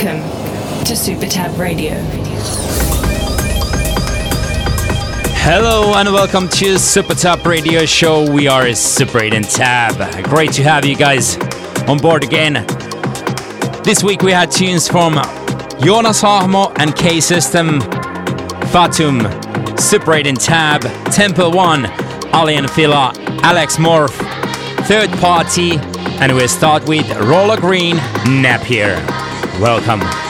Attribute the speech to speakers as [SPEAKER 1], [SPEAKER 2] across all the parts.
[SPEAKER 1] Welcome to Super Tab Radio.
[SPEAKER 2] Hello and welcome to Super Tab Radio Show. We are Super 8 and Tab. Great to have you guys on board again. This week we had tunes from Joonas Hahmo and K System, Fatum, Super 8 and Tab, Temple One, Aly & Fila, Alex Morph, Third Party, and we'll start with Rolo Green, Napier. Welcome.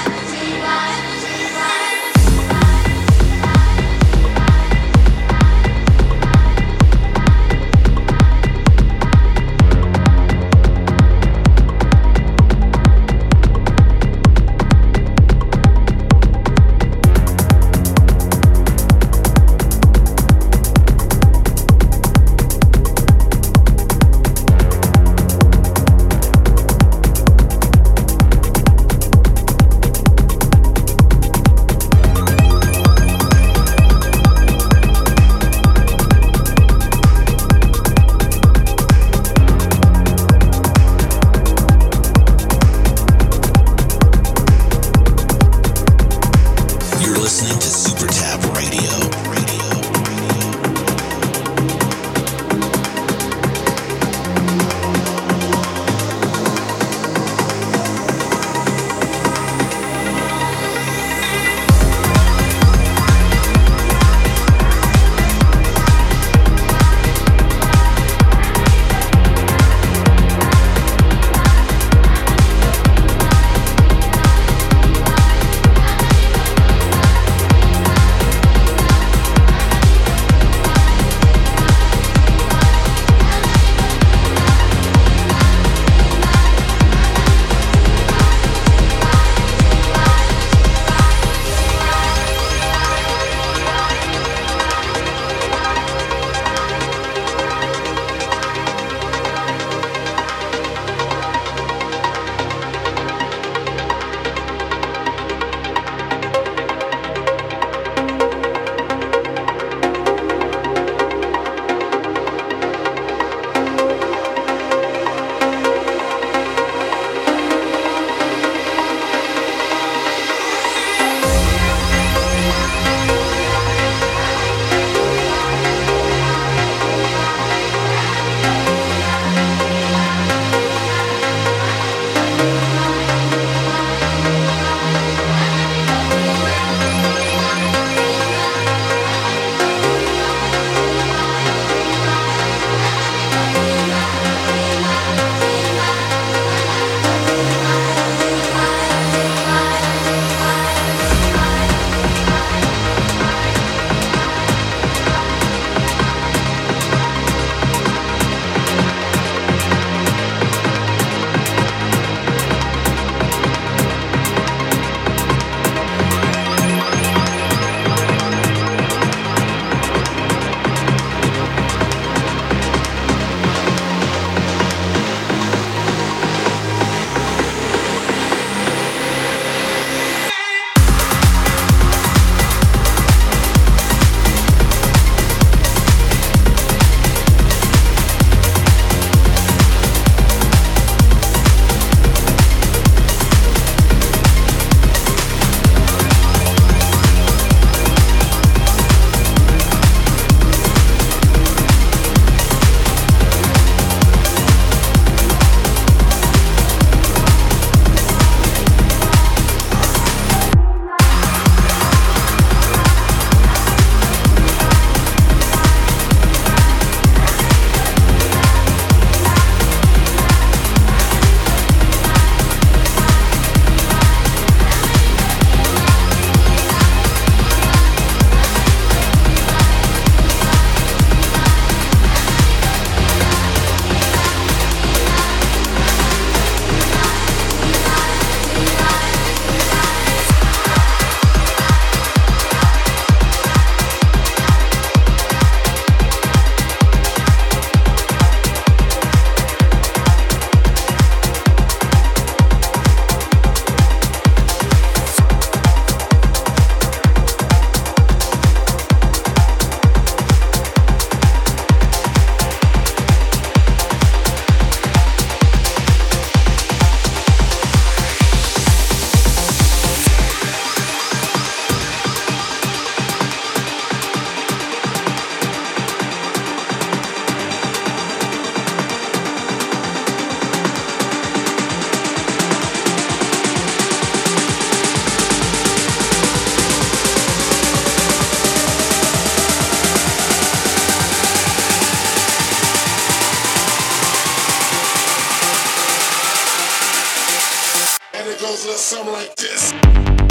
[SPEAKER 2] goes with a summer like this.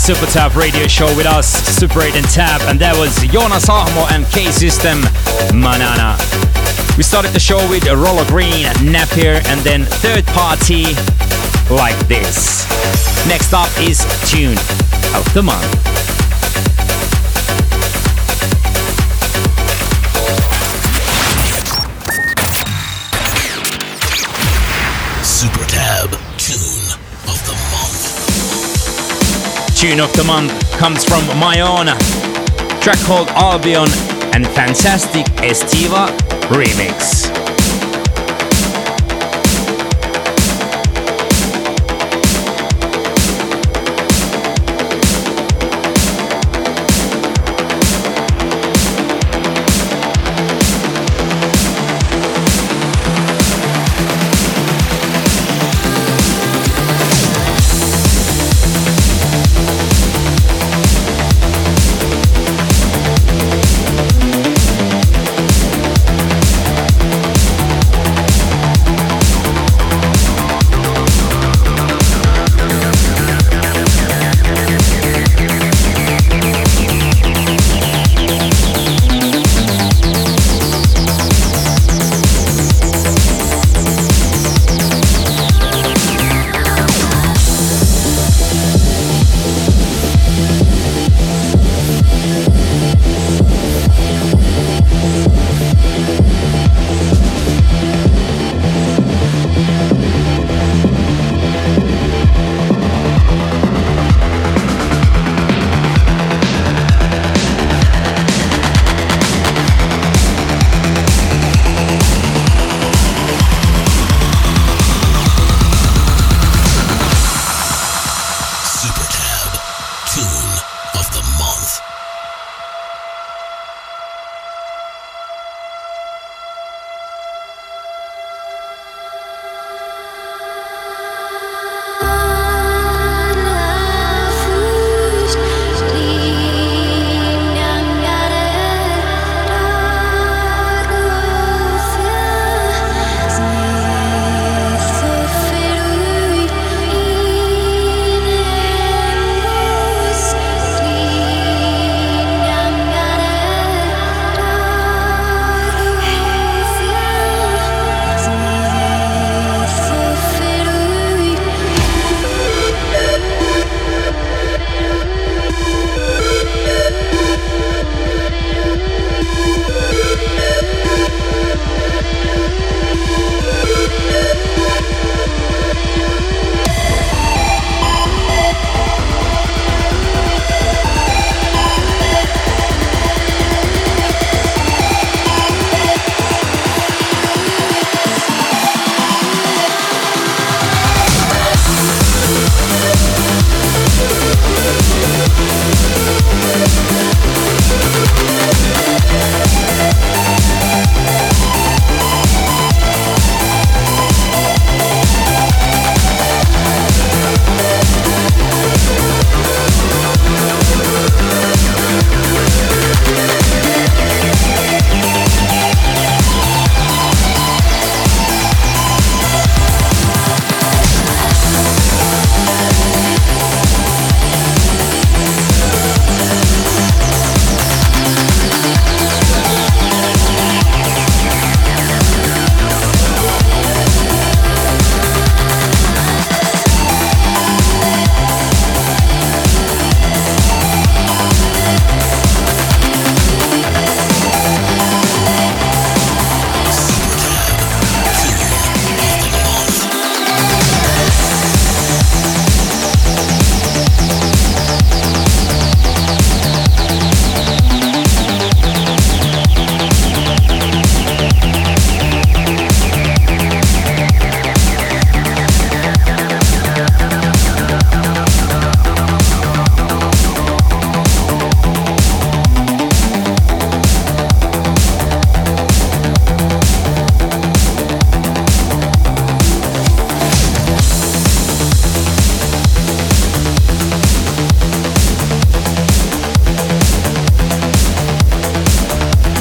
[SPEAKER 2] Super Tab Radio Show with us, Super 8 and Tab, and that was Joonas Hahmo and K System Manana. We started the show with Rolo Green, Napier, and then third party like this. Next up is Tune of the Month.
[SPEAKER 3] Tune of the Month
[SPEAKER 2] comes from Myon. Track called Albion and Fantastic Estiva Remix.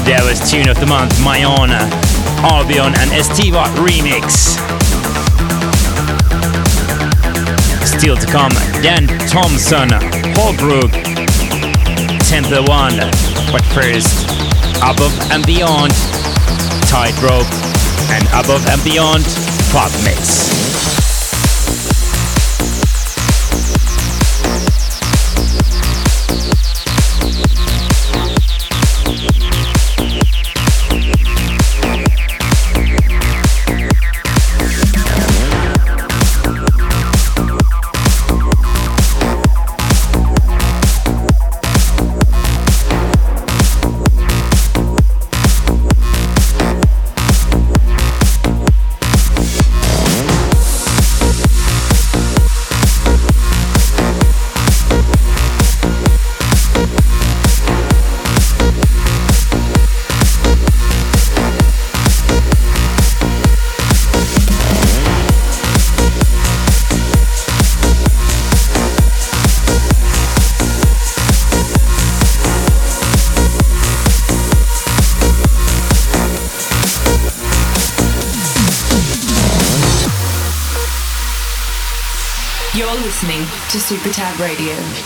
[SPEAKER 2] Tune of the month, Myon, Albion and Estiva remix. Still to come. Dan Thompson, Holbrook, Temple One. But first, Above and Beyond, Tightrope, and Above and Beyond, Pop Mix.
[SPEAKER 1] Radio.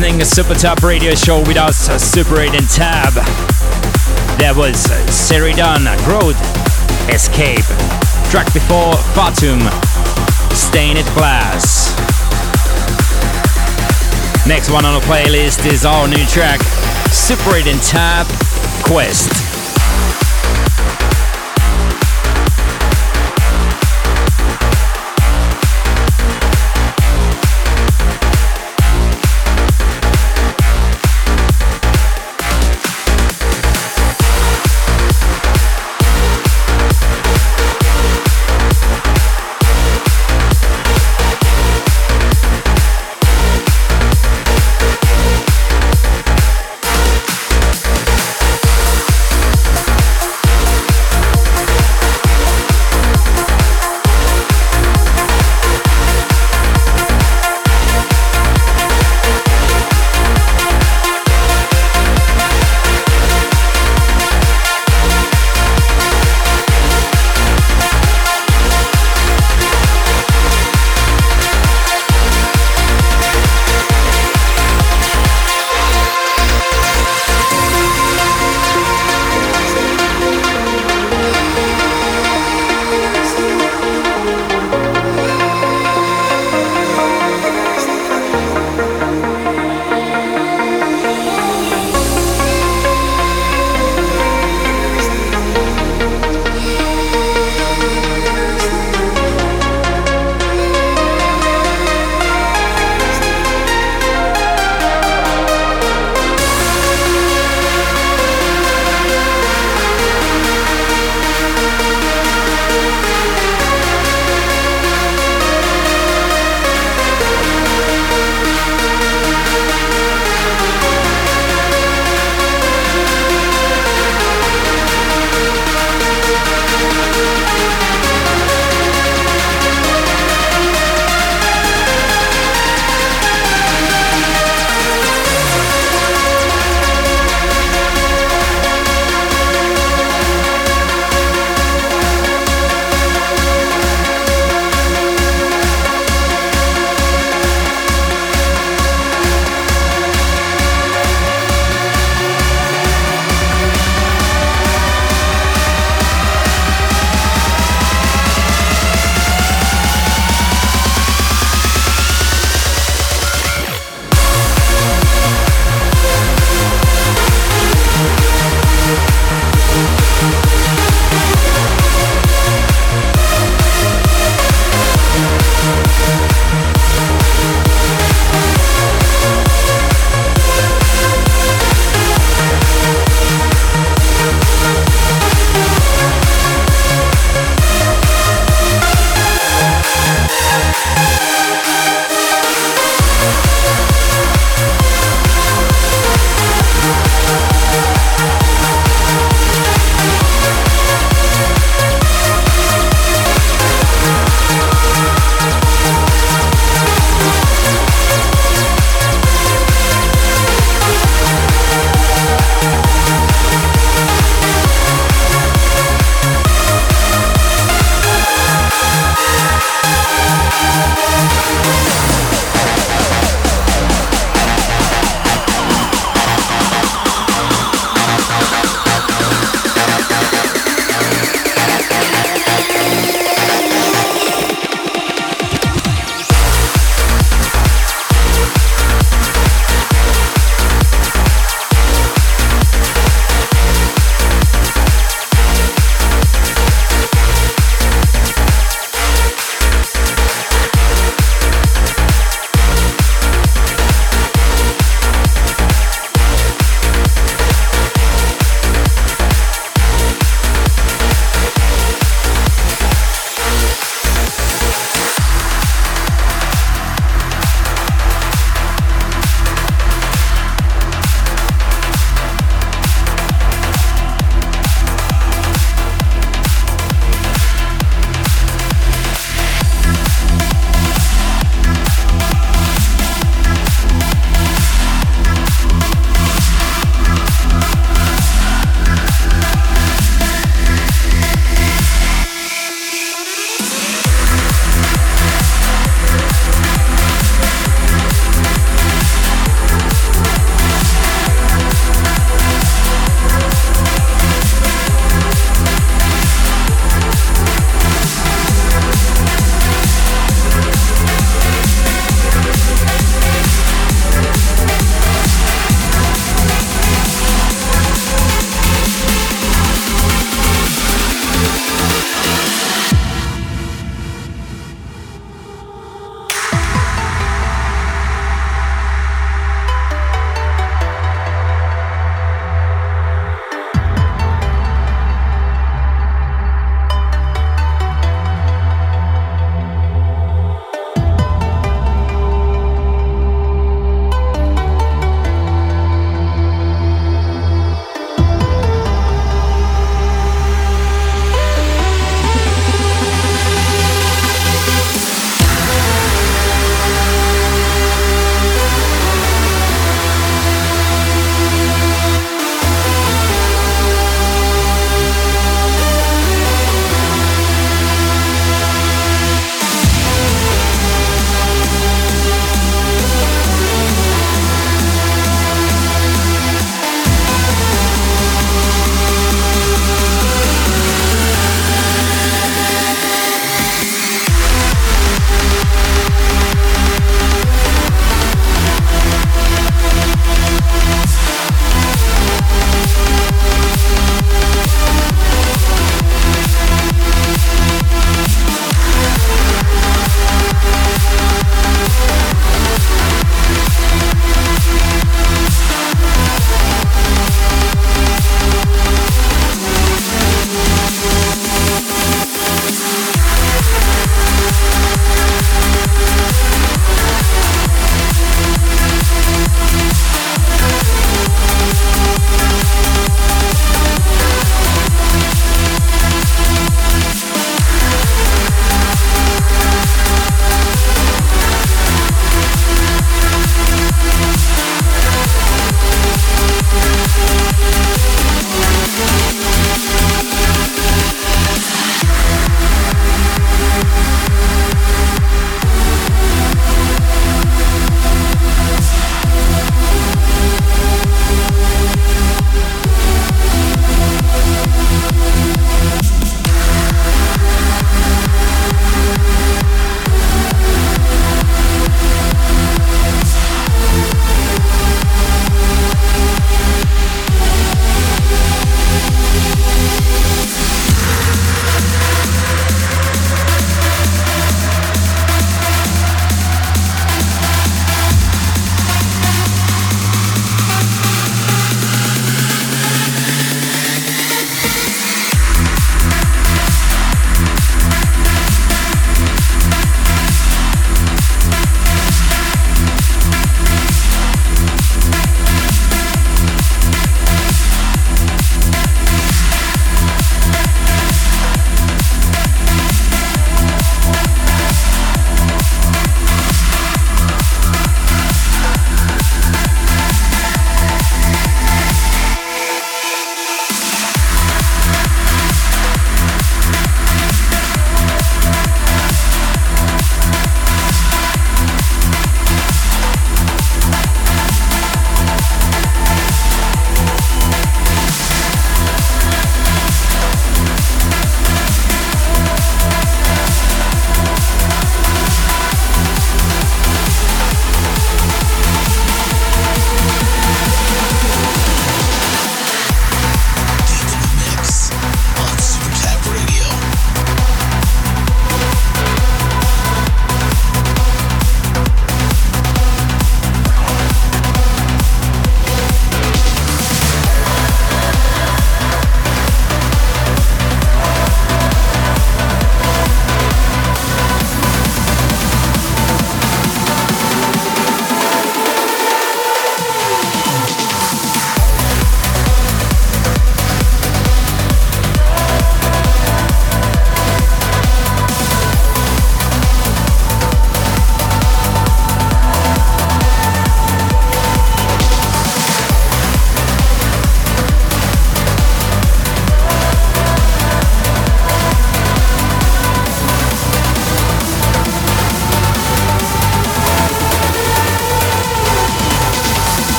[SPEAKER 2] Listening Super Tab Radio Show with us, Super 8 and Tab. That was Sheridan, Grout, Escape. Track before Fatum, Stained Glass. Next one on the playlist is our new track, Super 8 and Tab, Quest.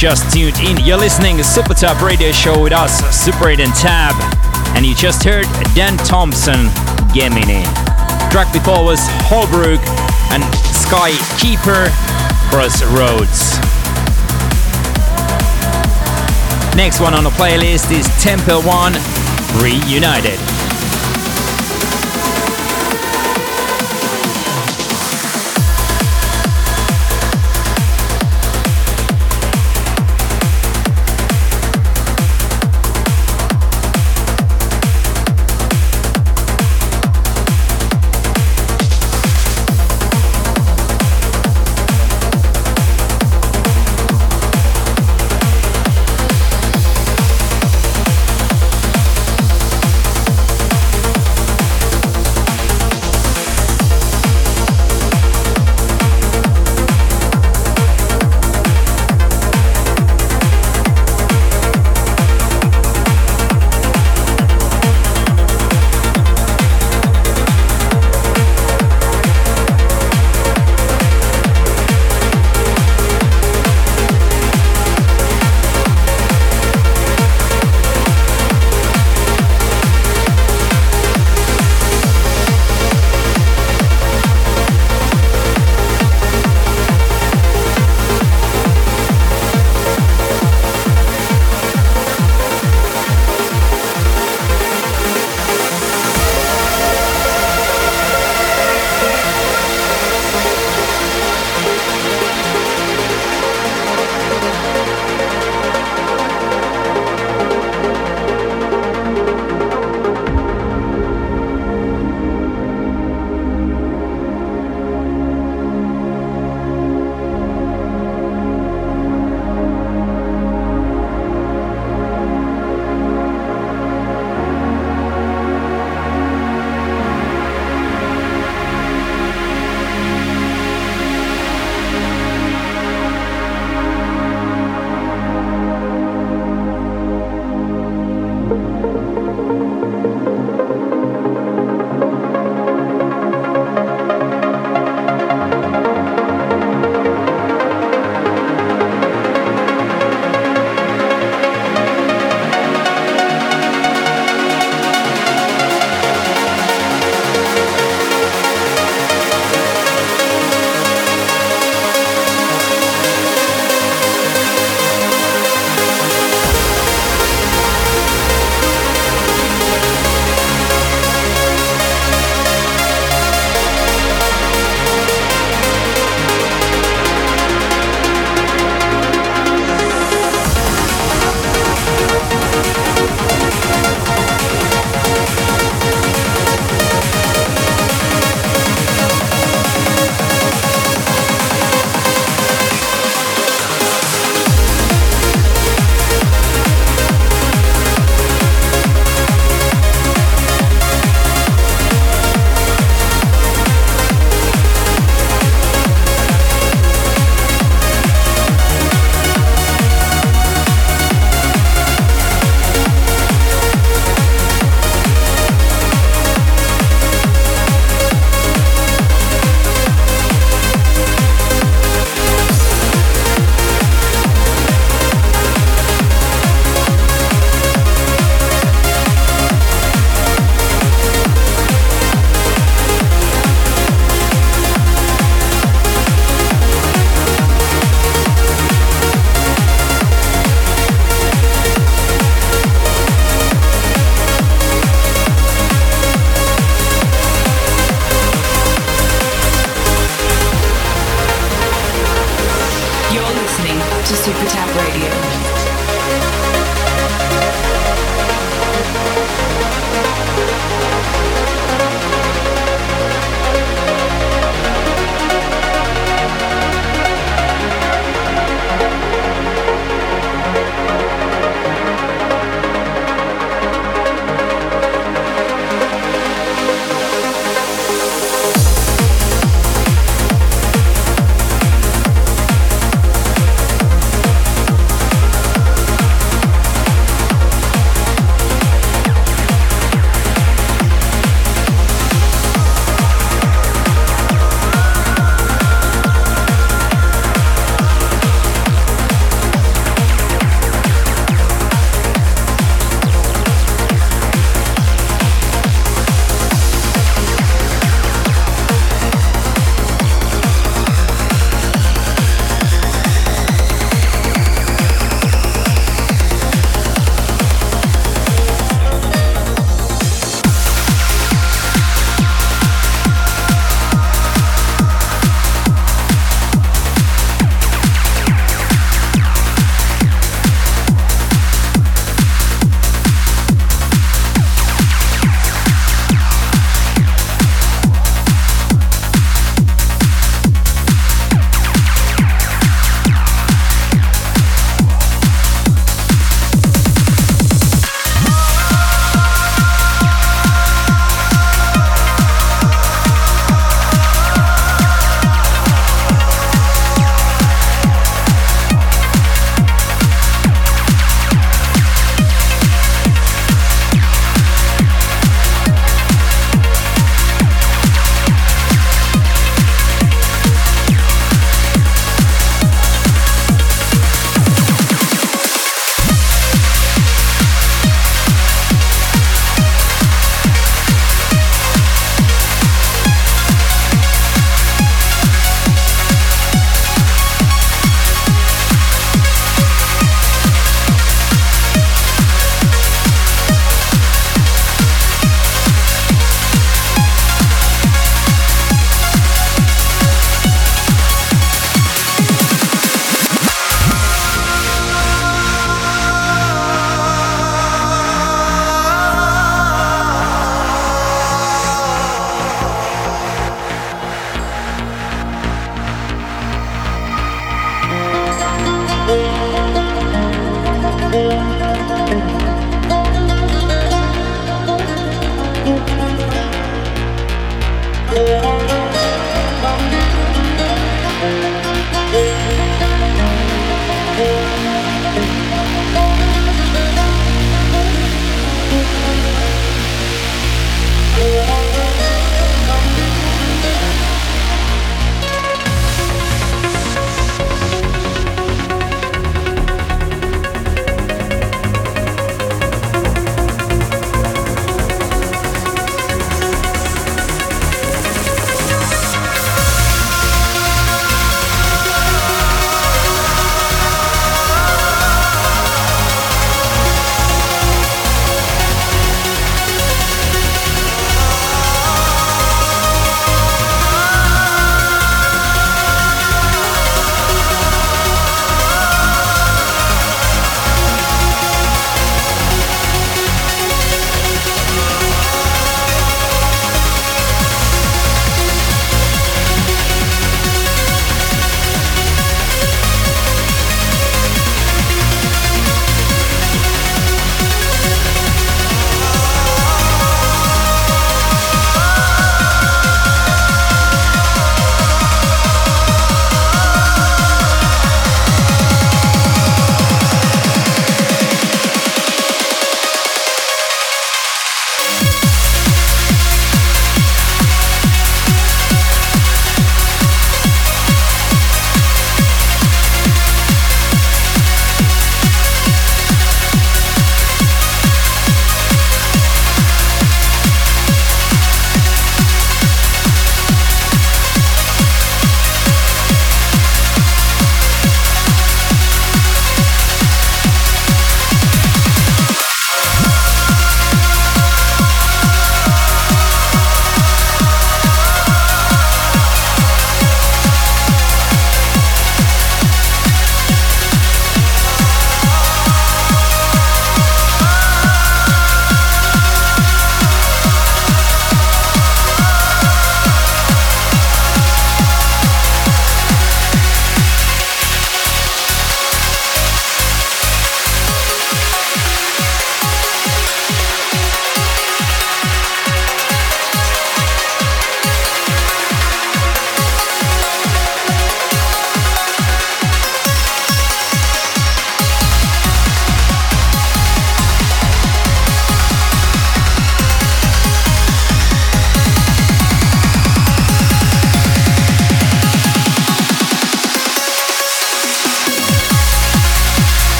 [SPEAKER 2] Just tuned in, you're listening to Super Tab Radio Show with us, Super 8 and Tab, and you just heard Dan Thompson, Gemini. Track before was Holbrook and Sky Keeper, Crossroads. Next one on the playlist is Temple One, Reunited.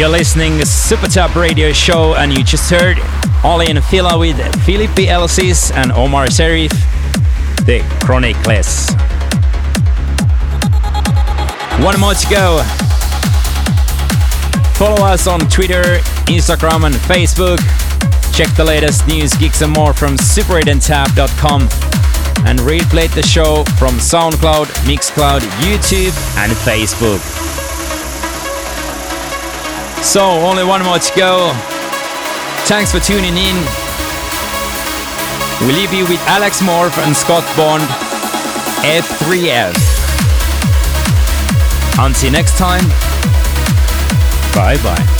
[SPEAKER 2] You're listening to Super Tab Radio Show, and you just heard Aly and Fila with Philippe El Sisi and Omar Sherif, the Chronicles. One more to go. Follow us on Twitter, Instagram, and Facebook. Check the latest news, gigs, and more from super8andtab.com and replay the show from SoundCloud, Mixcloud, YouTube, and Facebook. So, only one more to go. Thanks for tuning in. We leave you with Alex M.O.R.P.H. and Scott Bond, F3F. Until next time, bye bye.